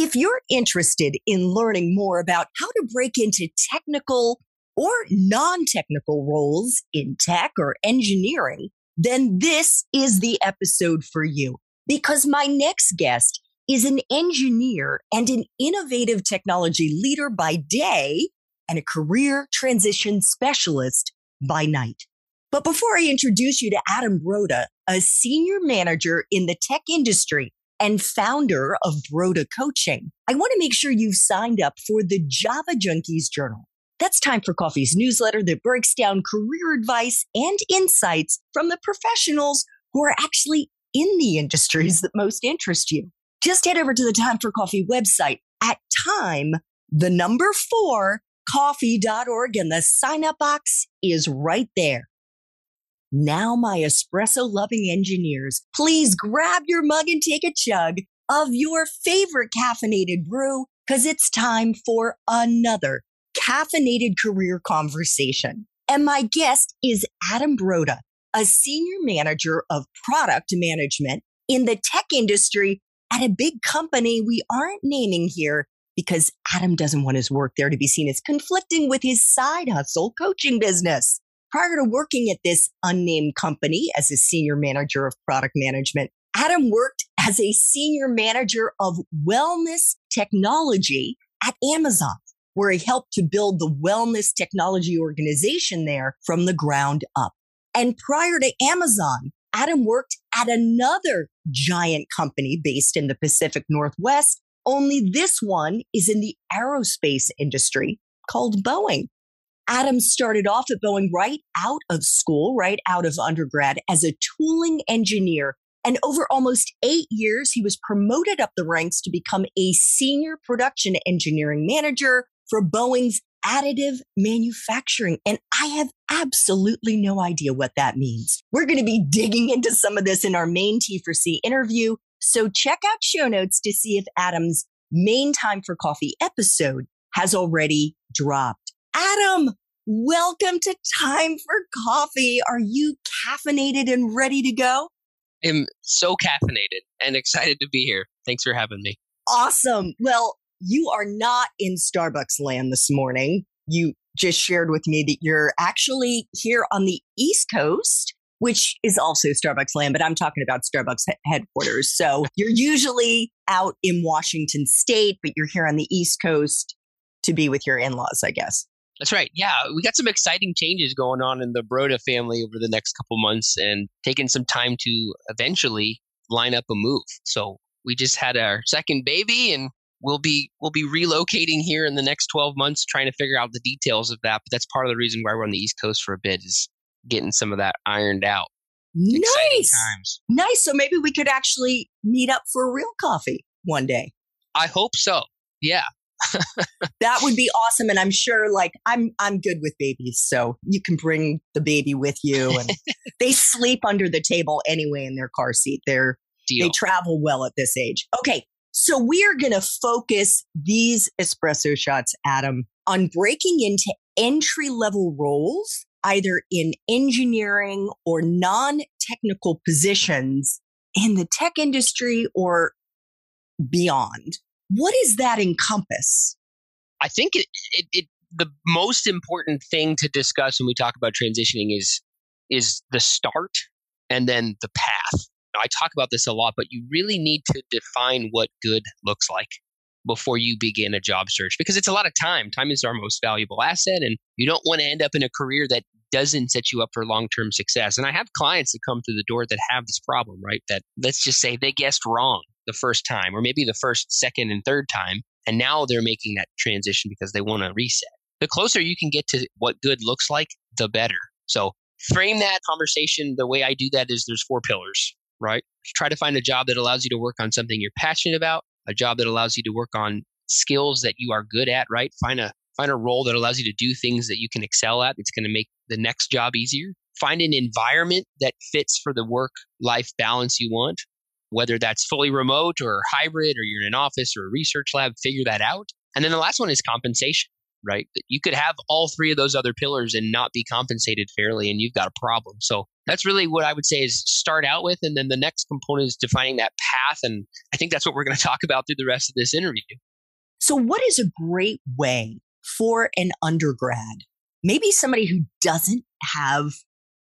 If you're interested in learning more about how to break into technical or non technical roles in tech or engineering, then this is the episode for you. Because my next guest is an engineer and an innovative technology leader by day and a career transition specialist by night. But before I introduce you to Adam Broda, a senior manager in the tech industry and founder of Broda Coaching, I want to make sure you've signed up for the Java Junkies Journal. That's time for coffee's newsletter that breaks down career advice and insights from the professionals who are actually in the industries that most interest you. Just head over to the Time for Coffee website at time, the number four, coffee.org, and the sign up box is right there. Now, my espresso loving engineers, please grab your mug and take a chug of your favorite caffeinated brew because it's time for another caffeinated career conversation. And my guest is Adam Broda, a senior manager of product management in the tech industry at a big company we aren't naming here because Adam doesn't want his work there to be seen as conflicting with his side hustle coaching business. Prior to working at this unnamed company as a senior manager of product management, Adam worked as a senior manager of wellness technology at Amazon, where he helped to build the wellness technology organization there from the ground up. And prior to Amazon, Adam worked at another giant company based in the Pacific Northwest. Only this one is in the aerospace industry called Boeing. Adam started off at Boeing right out of school, right out of undergrad as a tooling engineer. And over almost eight years, he was promoted up the ranks to become a senior production engineering manager for Boeing's additive manufacturing. And I have absolutely no idea what that means. We're going to be digging into some of this in our main T4C interview. So check out show notes to see if Adam's main time for coffee episode has already dropped. Adam, welcome to Time for Coffee. Are you caffeinated and ready to go? I'm so caffeinated and excited to be here. Thanks for having me. Awesome. Well, you are not in Starbucks land this morning. You just shared with me that you're actually here on the East Coast, which is also Starbucks land, but I'm talking about Starbucks headquarters. So you're usually out in Washington state, but you're here on the East Coast to be with your in laws, I guess. That's right. Yeah, we got some exciting changes going on in the Broda family over the next couple months and taking some time to eventually line up a move. So we just had our second baby and we'll be we'll be relocating here in the next 12 months trying to figure out the details of that, but that's part of the reason why we're on the East Coast for a bit is getting some of that ironed out. Nice. Nice. So maybe we could actually meet up for a real coffee one day. I hope so. Yeah that would be awesome and i'm sure like i'm i'm good with babies so you can bring the baby with you and they sleep under the table anyway in their car seat. They're Deal. they travel well at this age. Okay so we are going to focus these espresso shots adam on breaking into entry level roles either in engineering or non technical positions in the tech industry or beyond what does that encompass? I think it, it, it the most important thing to discuss when we talk about transitioning is is the start and then the path. I talk about this a lot, but you really need to define what good looks like. before you begin a job search because it's a lot of time. Time is our most valuable asset, and you don't want to end up in a career that doesn't set you up for long term success. And I have clients that come through the door that have this problem, right? That let's just say they guessed wrong the first time, or maybe the first, second, and third time. And now they're making that transition because they want to reset. The closer you can get to what good looks like, the better. So frame that conversation the way I do that is there's four pillars, right? Try to find a job that allows you to work on something you're passionate about, a job that allows you to work on skills that you are good at, right? Find a find a role that allows you to do things that you can excel at. It's going to make the next job easier. Find an environment that fits for the work life balance you want, whether that's fully remote or hybrid or you're in an office or a research lab, figure that out. And then the last one is compensation, right? You could have all three of those other pillars and not be compensated fairly, and you've got a problem. So that's really what I would say is start out with. And then the next component is defining that path. And I think that's what we're going to talk about through the rest of this interview. So, what is a great way for an undergrad, maybe somebody who doesn't have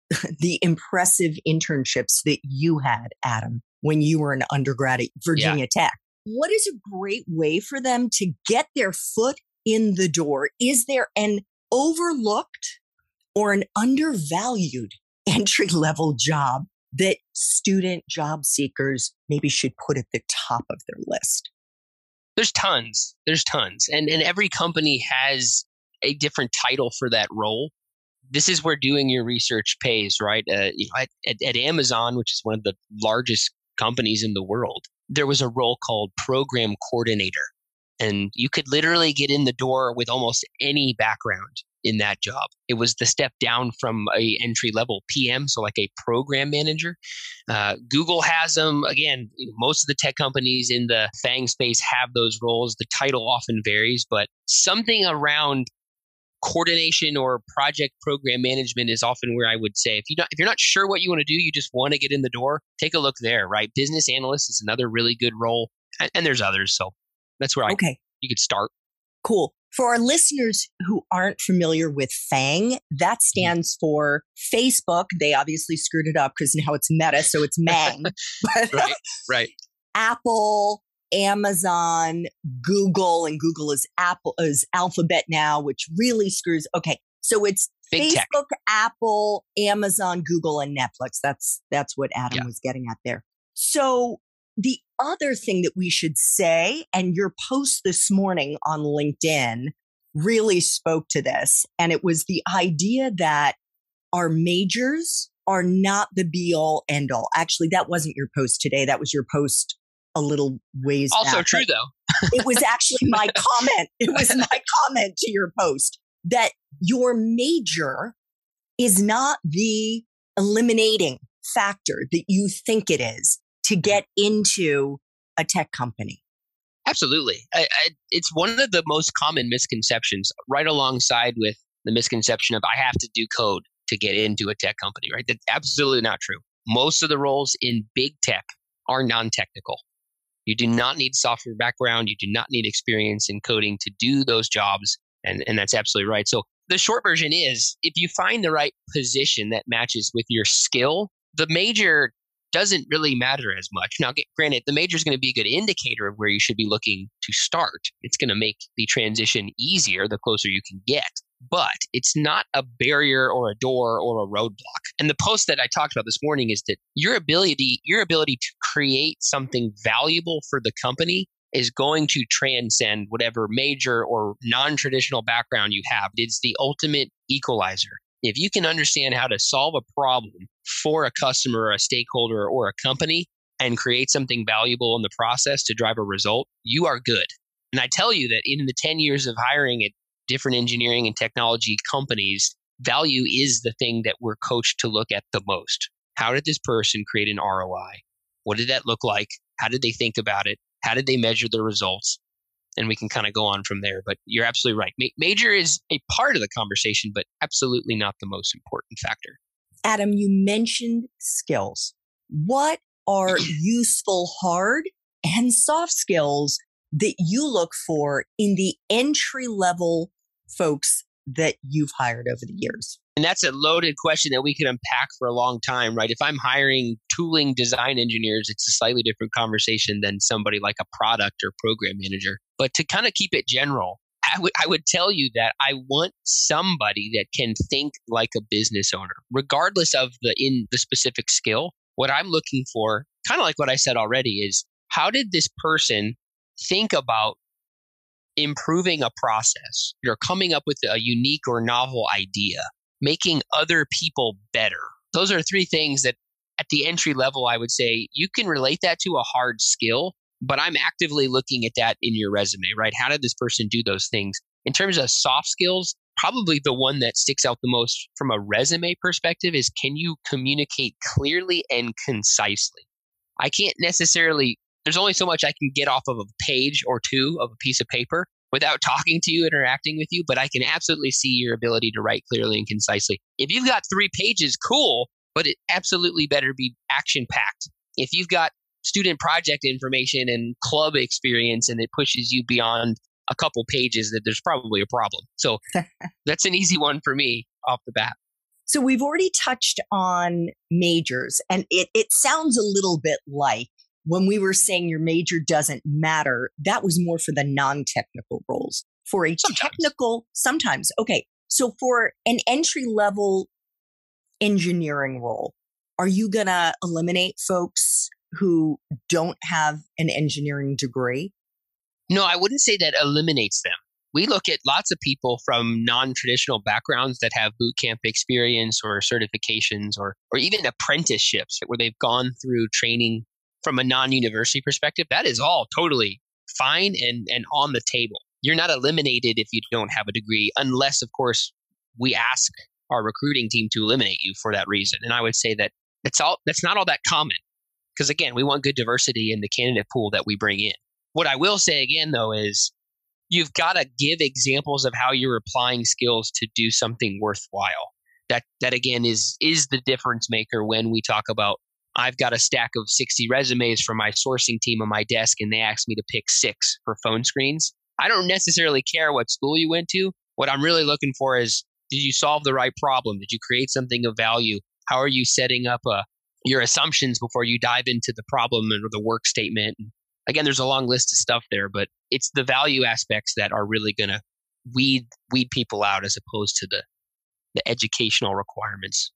the impressive internships that you had, Adam, when you were an undergrad at Virginia yeah. Tech? What is a great way for them to get their foot in the door? Is there an overlooked or an undervalued entry level job that student job seekers maybe should put at the top of their list? There's tons. There's tons. And and every company has a different title for that role. This is where doing your research pays, right? Uh, you know, at, at Amazon, which is one of the largest companies in the world, there was a role called program coordinator. And you could literally get in the door with almost any background in that job. It was the step down from a entry level PM, so like a program manager. Uh, Google has them. Again, most of the tech companies in the FANG space have those roles. The title often varies, but something around coordination or project program management is often where I would say if you not if you're not sure what you want to do, you just want to get in the door, take a look there. Right, business analyst is another really good role, and, and there's others. So that's where I okay. you could start. Cool. For our listeners who aren't familiar with FANG, that mm-hmm. stands for Facebook. They obviously screwed it up because now it's Meta, so it's Mang. right, right. Apple, Amazon, Google, and Google is Apple is Alphabet now, which really screws. Okay, so it's Big Facebook, tech. Apple, Amazon, Google, and Netflix. That's that's what Adam yeah. was getting at there. So the other thing that we should say, and your post this morning on LinkedIn really spoke to this, and it was the idea that our majors are not the be all end all. Actually, that wasn't your post today. That was your post a little ways also back. true though it was actually my comment it was my comment to your post that your major is not the eliminating factor that you think it is to mm-hmm. get into a tech company? Absolutely. I, I, it's one of the most common misconceptions, right alongside with the misconception of I have to do code to get into a tech company, right? That's absolutely not true. Most of the roles in big tech are non technical. You do not need software background. You do not need experience in coding to do those jobs. And, and that's absolutely right. So the short version is if you find the right position that matches with your skill, the major doesn't really matter as much. Now, granted, the major is going to be a good indicator of where you should be looking to start. It's going to make the transition easier the closer you can get, but it's not a barrier or a door or a roadblock. And the post that I talked about this morning is that your ability, your ability to create something valuable for the company is going to transcend whatever major or non-traditional background you have. It's the ultimate equalizer if you can understand how to solve a problem for a customer or a stakeholder or a company and create something valuable in the process to drive a result, you are good. And I tell you that in the 10 years of hiring at different engineering and technology companies, value is the thing that we're coached to look at the most. How did this person create an ROI? What did that look like? How did they think about it? How did they measure the results? and we can kind of go on from there. But you're absolutely right. Ma- major is a part of the conversation, but absolutely not the most important factor. Adam, you mentioned skills. What are useful hard and soft skills that you look for in the entry level folks that you've hired over the years? And that's a loaded question that we can unpack for a long time, right? If I'm hiring tooling design engineers, it's a slightly different conversation than somebody like a product or program manager. But to kind of keep it general, I would I would tell you that I want somebody that can think like a business owner, regardless of the in the specific skill. What I'm looking for, kind of like what I said already, is how did this person think about improving a process you're coming up with a unique or novel idea, making other people better. Those are three things that at the entry level, I would say you can relate that to a hard skill, but I'm actively looking at that in your resume, right? How did this person do those things? In terms of soft skills, probably the one that sticks out the most from a resume perspective is can you communicate clearly and concisely? I can't necessarily, there's only so much I can get off of a page or two of a piece of paper without talking to you, interacting with you, but I can absolutely see your ability to write clearly and concisely. If you've got three pages, cool, but it absolutely better be action packed. If you've got student project information and club experience and it pushes you beyond a couple pages that there's probably a problem. So that's an easy one for me off the bat. So we've already touched on majors and it, it sounds a little bit like when we were saying your major doesn't matter, that was more for the non-technical roles. For a sometimes. technical, sometimes. Okay. So for an entry level engineering role, are you going to eliminate folks who don't have an engineering degree? No, I wouldn't say that eliminates them. We look at lots of people from non-traditional backgrounds that have boot camp experience or certifications or or even apprenticeships where they've gone through training from a non-university perspective. That is all totally fine and and on the table. You're not eliminated if you don't have a degree unless of course we ask our recruiting team to eliminate you for that reason. And I would say that that's all that's not all that common because again, we want good diversity in the candidate pool that we bring in. What I will say again, though, is you've got to give examples of how you're applying skills to do something worthwhile. That that again is is the difference maker when we talk about I've got a stack of 60 resumes from my sourcing team on my desk and they asked me to pick 6 for phone screens. I don't necessarily care what school you went to. What I'm really looking for is did you solve the right problem? Did you create something of value? How are you setting up a your assumptions before you dive into the problem or the work statement. Again, there's a long list of stuff there, but it's the value aspects that are really going to weed weed people out as opposed to the the educational requirements.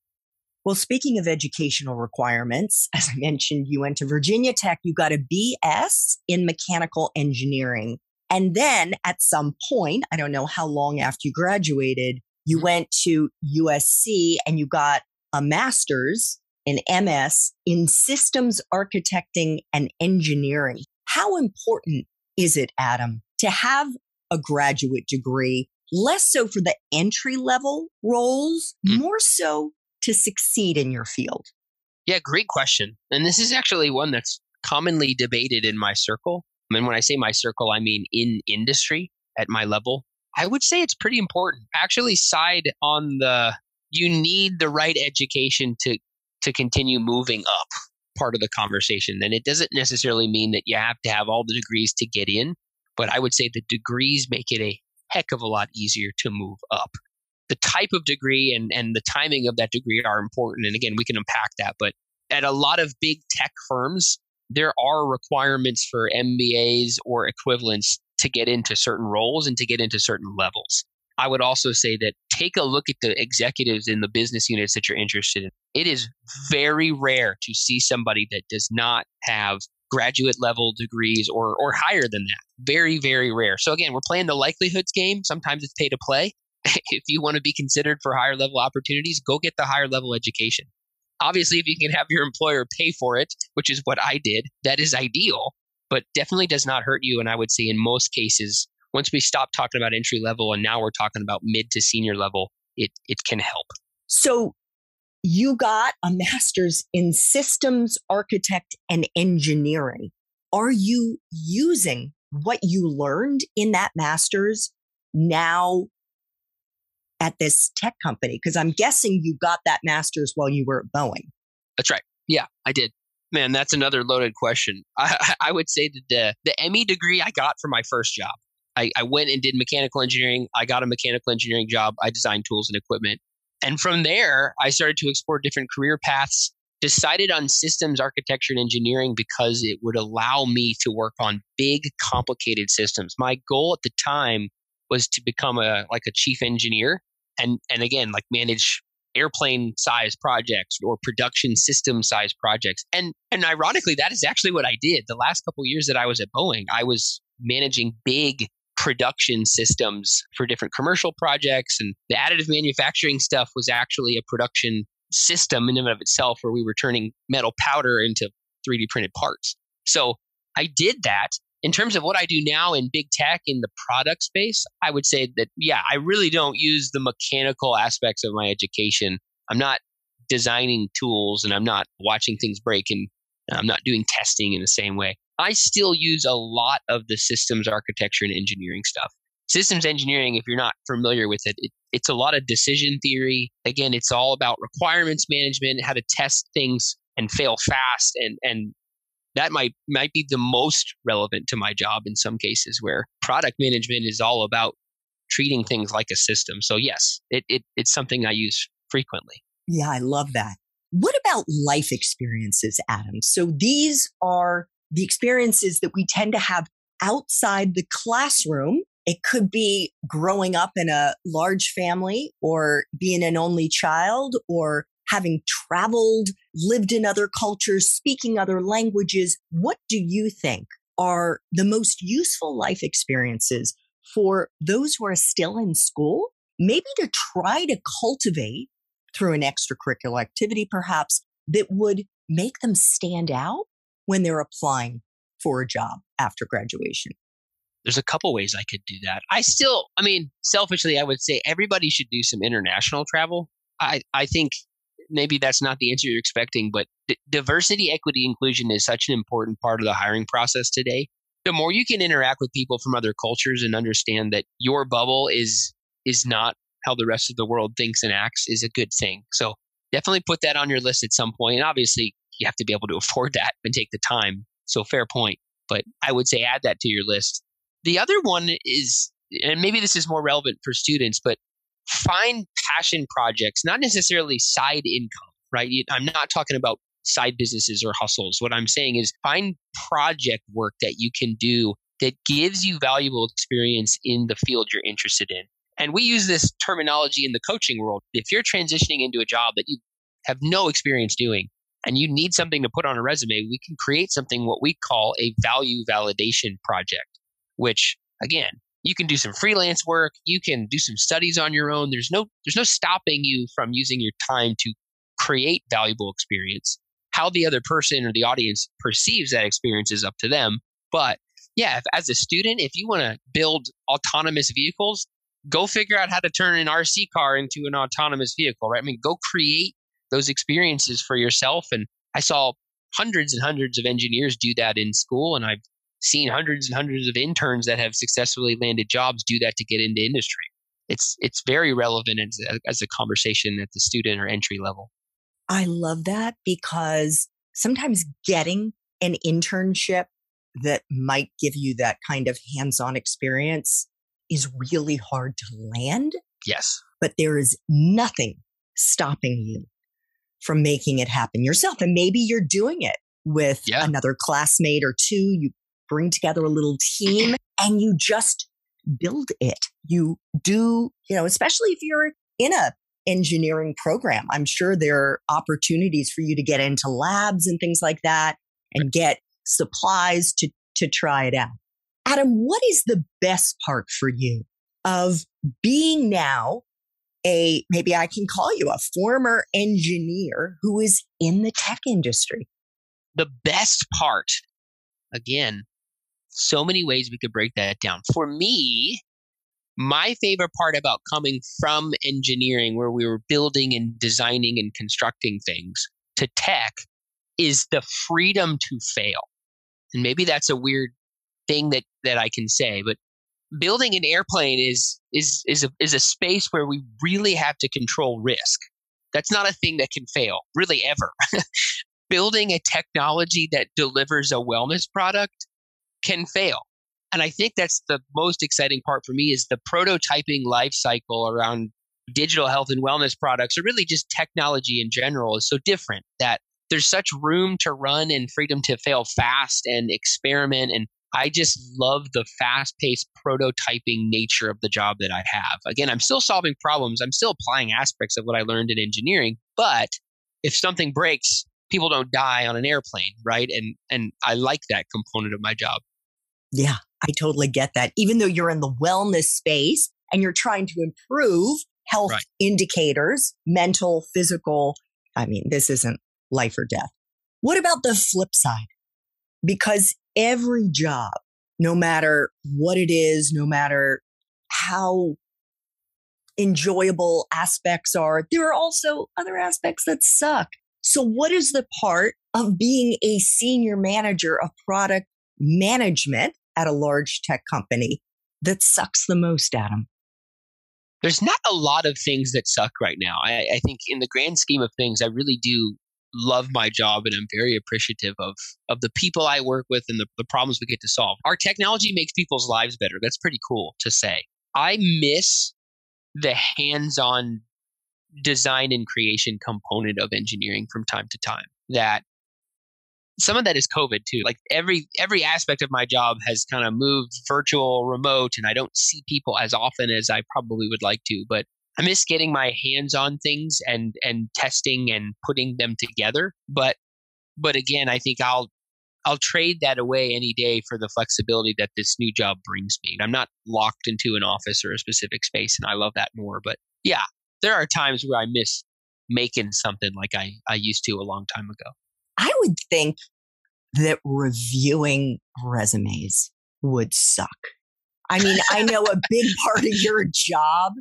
Well, speaking of educational requirements, as I mentioned, you went to Virginia Tech, you got a BS in mechanical engineering. And then at some point, I don't know how long after you graduated, you mm-hmm. went to USC and you got a master's an MS in systems architecting and engineering. How important is it, Adam, to have a graduate degree, less so for the entry level roles, mm. more so to succeed in your field? Yeah, great question. And this is actually one that's commonly debated in my circle. And when I say my circle, I mean in industry at my level. I would say it's pretty important. Actually, side on the you need the right education to to continue moving up part of the conversation. And it doesn't necessarily mean that you have to have all the degrees to get in, but I would say the degrees make it a heck of a lot easier to move up. The type of degree and, and the timing of that degree are important. And again, we can unpack that. But at a lot of big tech firms, there are requirements for MBAs or equivalents to get into certain roles and to get into certain levels. I would also say that take a look at the executives in the business units that you're interested in. It is very rare to see somebody that does not have graduate level degrees or or higher than that. Very very rare. So again, we're playing the likelihoods game. Sometimes it's pay to play. if you want to be considered for higher level opportunities, go get the higher level education. Obviously, if you can have your employer pay for it, which is what I did, that is ideal, but definitely does not hurt you and I would say in most cases once we stop talking about entry level and now we're talking about mid to senior level, it, it can help. So you got a master's in systems architect and engineering. Are you using what you learned in that master's now at this tech company? Because I'm guessing you got that master's while you were at Boeing. That's right. Yeah, I did. Man, that's another loaded question. I, I would say that the, the ME degree I got for my first job. I, I went and did mechanical engineering. I got a mechanical engineering job. I designed tools and equipment. And from there, I started to explore different career paths, decided on systems architecture and engineering because it would allow me to work on big, complicated systems. My goal at the time was to become a like a chief engineer and and again like manage airplane size projects or production system size projects. And and ironically, that is actually what I did. The last couple years that I was at Boeing, I was managing big production systems for different commercial projects and the additive manufacturing stuff was actually a production system in and of itself where we were turning metal powder into 3D printed parts. So I did that in terms of what I do now in big tech in the product space, I would say that, yeah, I really don't use the mechanical aspects of my education. I'm not designing tools and I'm not watching things break and uh, I'm not doing testing in the same way. I still use a lot of the systems architecture and engineering stuff. Systems engineering, if you're not familiar with it, it it's a lot of decision theory. Again, it's all about requirements management, how to test things and fail fast and and that might might be the most relevant to my job in some cases where product management is all about treating things like a system. So yes, it, it it's something I use frequently. Yeah, I love that. What about life experiences, Adam? So these are the experiences that we tend to have outside the classroom. It could be growing up in a large family or being an only child or having traveled, lived in other cultures, speaking other languages, what do you think are the most useful life experiences for those who are still in school? Maybe to try to cultivate through an extracurricular activity, perhaps, that would make them stand out when they're applying for a job after graduation? There's a couple ways I could do that. I still, I mean, selfishly, I would say everybody should do some international travel. I, I think maybe that's not the answer you're expecting, but d- diversity, equity, inclusion is such an important part of the hiring process today. The more you can interact with people from other cultures and understand that your bubble is is not how the rest of the world thinks and acts is a good thing. So definitely put that on your list at some point. And obviously, you have to be able to afford that and take the time. So fair point. But I would say add that to your list. The other one is, and maybe this is more relevant for students, but find passion projects, not necessarily side income, right? I'm not talking about side businesses or hustles. What I'm saying is find project work that you can do that gives you valuable experience in the field you're interested in. And we use this terminology in the coaching world. If you're transitioning into a job that you have no experience doing and you need something to put on a resume, we can create something what we call a value validation project, which again, you can do some freelance work. You can do some studies on your own. There's no there's no stopping you from using your time to create valuable experience. How the other person or the audience perceives that experience is up to them. But yeah if, as a student if you want to build autonomous vehicles go figure out how to turn an rc car into an autonomous vehicle right? I mean go create those experiences for yourself. And i saw hundreds and hundreds of engineers do that in school and i've seen hundreds and hundreds of interns that have successfully landed jobs do that to get into industry. It's it's very relevant as a, as a conversation at the student or entry level. I love that because sometimes getting an internship that might give you that kind of hands-on experience is really hard to land. Yes. But there is nothing stopping you from making it happen yourself. And maybe you're doing it with yeah. another classmate or two. You bring together a little team and you just build it. You do, you know, especially if you're in a engineering program. I'm sure there are opportunities for you to get into labs and things like that and get supplies to to try it out. Adam, what is the best part for you of being now a maybe I can call you a former engineer who is in the tech industry? The best part again so many ways we could break that down. For me, my favorite part about coming from engineering, where we were building and designing and constructing things, to tech is the freedom to fail. And maybe that's a weird thing that, that I can say, but building an airplane is is is a, is a space where we really have to control risk. That's not a thing that can fail, really ever. building a technology that delivers a wellness product can fail. And I think that's the most exciting part for me is the prototyping life cycle around digital health and wellness products, or really just technology in general, is so different that there's such room to run and freedom to fail fast and experiment. And I just love the fast paced prototyping nature of the job that I have. Again, I'm still solving problems, I'm still applying aspects of what I learned in engineering, but if something breaks, people don't die on an airplane, right? And and I like that component of my job. Yeah, I totally get that. Even though you're in the wellness space and you're trying to improve health right. indicators, mental, physical, I mean, this isn't life or death. What about the flip side? Because every job, no matter what it is, no matter how enjoyable aspects are, there are also other aspects that suck. So, what is the part of being a senior manager of product management at a large tech company that sucks the most, Adam? There's not a lot of things that suck right now. I, I think, in the grand scheme of things, I really do love my job and I'm very appreciative of of the people I work with and the, the problems we get to solve. Our technology makes people's lives better. That's pretty cool to say. I miss the hands-on design and creation component of engineering from time to time. That some of that is COVID too. Like every every aspect of my job has kind of moved virtual, remote, and I don't see people as often as I probably would like to. But I miss getting my hands on things and and testing and putting them together. But but again, I think I'll I'll trade that away any day for the flexibility that this new job brings me. I'm not locked into an office or a specific space, and I love that more. But yeah, there are times where I miss making something like I, I used to a long time ago. I would think that reviewing resumes would suck. I mean, I know a big part of your job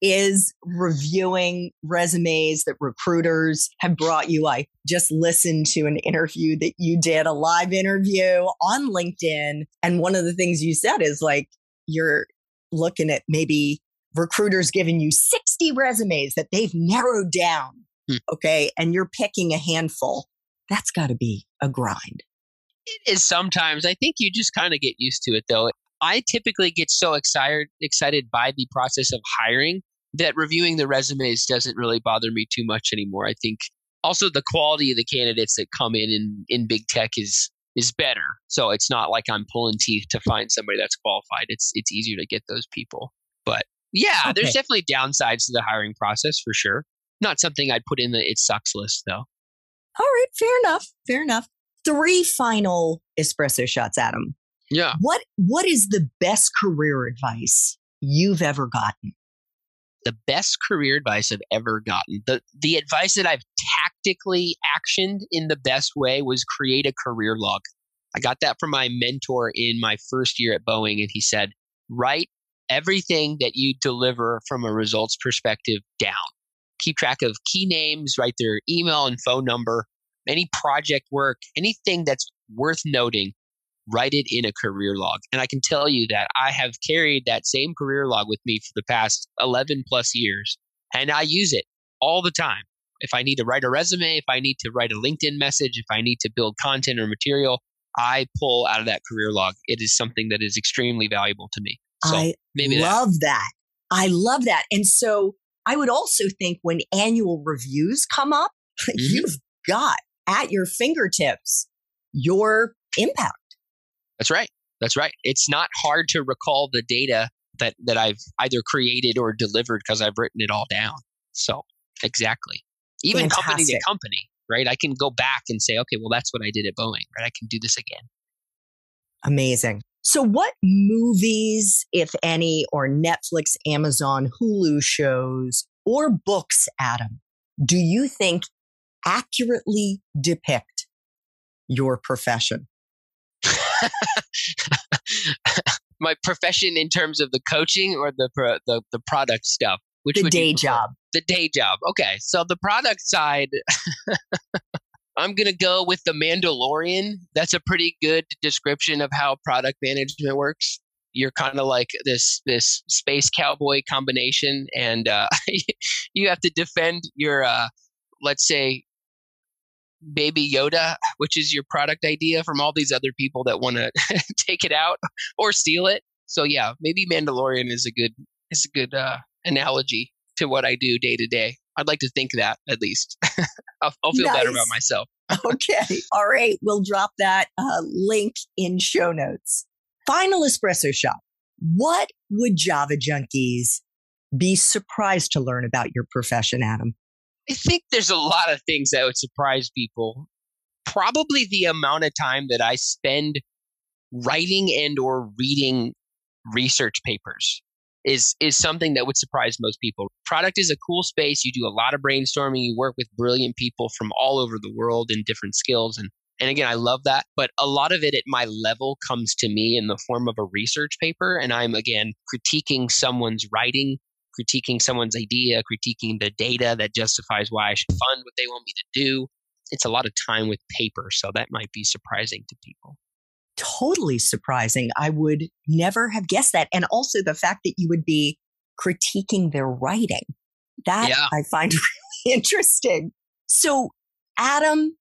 is reviewing resumes that recruiters have brought you. I just listened to an interview that you did, a live interview on LinkedIn. And one of the things you said is like, you're looking at maybe recruiters giving you 60 resumes that they've narrowed down. Hmm. Okay. And you're picking a handful. That's got to be a grind. It is sometimes. I think you just kind of get used to it though. I typically get so excited excited by the process of hiring that reviewing the resumes doesn't really bother me too much anymore. I think also the quality of the candidates that come in in, in big tech is is better. So it's not like I'm pulling teeth to find somebody that's qualified. It's it's easier to get those people. But yeah, okay. there's definitely downsides to the hiring process for sure. Not something I'd put in the it sucks list though. All right, fair enough. Fair enough. Three final espresso shots, Adam. Yeah. What what is the best career advice you've ever gotten? The best career advice I've ever gotten. The the advice that I've tactically actioned in the best way was create a career log. I got that from my mentor in my first year at Boeing and he said, "Write everything that you deliver from a results perspective down. Keep track of key names, write their email and phone number, any project work, anything that's worth noting write it in a career log. And I can tell you that I have carried that same career log with me for the past 11 plus years, and I use it all the time. If I need to write a resume, if I need to write a LinkedIn message, if I need to build content or material, I pull out of that career log. It is something that is extremely valuable to me. So I maybe love that. that. I love that. And so I would also think when annual reviews come up, mm-hmm. you've got at your fingertips your impact that's right. That's right. It's not hard to recall the data that that I've either created or delivered because I've written it all down. So exactly. Even Fantastic. company to company, right? I can go back and say, okay, well, that's what I did at Boeing, right? I can do this again. Amazing. So, what movies, if any, or Netflix, Amazon, Hulu shows or books, Adam, do you think accurately depict your profession? my profession in terms of the coaching or the the, the product stuff? Which the day job. The day job. Okay, so the product side. I'm going to go with the Mandalorian. That's a pretty good description of how product management works. You're kind of like this this space cowboy combination, and uh, you have to defend your, uh, let's say, Baby Yoda, which is your product idea from all these other people that want to take it out or steal it. So yeah, maybe Mandalorian is a good is a good uh, analogy. to what I do day to day. I'd like to think that at least. I'll, I'll, feel nice. better about myself. okay. All right. We'll drop that uh, link in show notes. Final espresso shot. What would Java junkies be surprised to learn about your profession, Adam? I think there's a lot of things that would surprise people. Probably the amount of time that I spend writing and or reading research papers is is something that would surprise most people. Product is a cool space. You do a lot of brainstorming. You work with brilliant people from all over the world in different skills and and again, I love that. But a lot of it at my level comes to me in the form of a research paper. And I'm, again, critiquing someone's writing, critiquing someone's idea, critiquing the data that justifies why I should fund what they want me to do. It's a lot of time with paper. So that might be surprising to people totally surprising. I would never have guessed that. And also the fact that you would be critiquing their writing. That yeah. I find really interesting. So, Adam,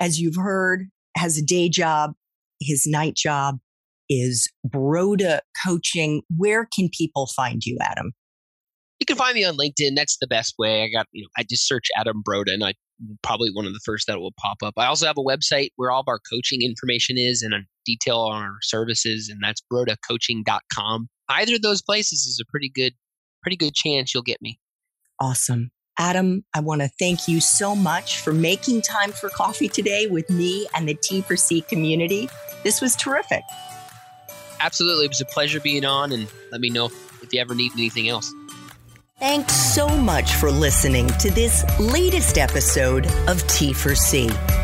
as you've heard, has a day job. His night job is Broda coaching. Where can people find you, Adam? You can find me on LinkedIn. That's the best way. I got, you know, I just search Adam Broda and I probably one of the first that will pop up. I also have a website where all of our coaching information is and a detail on our services, and that's brodacoaching.com. Either of those places is a pretty good, pretty good chance you'll get me. Awesome. Adam, I want to thank you so much for making time for coffee today with me and the T4C community. This was terrific. Absolutely. It was a pleasure being on, and let me know if you ever need anything else. Thanks so much for listening to this latest episode of T4C.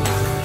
Thank you.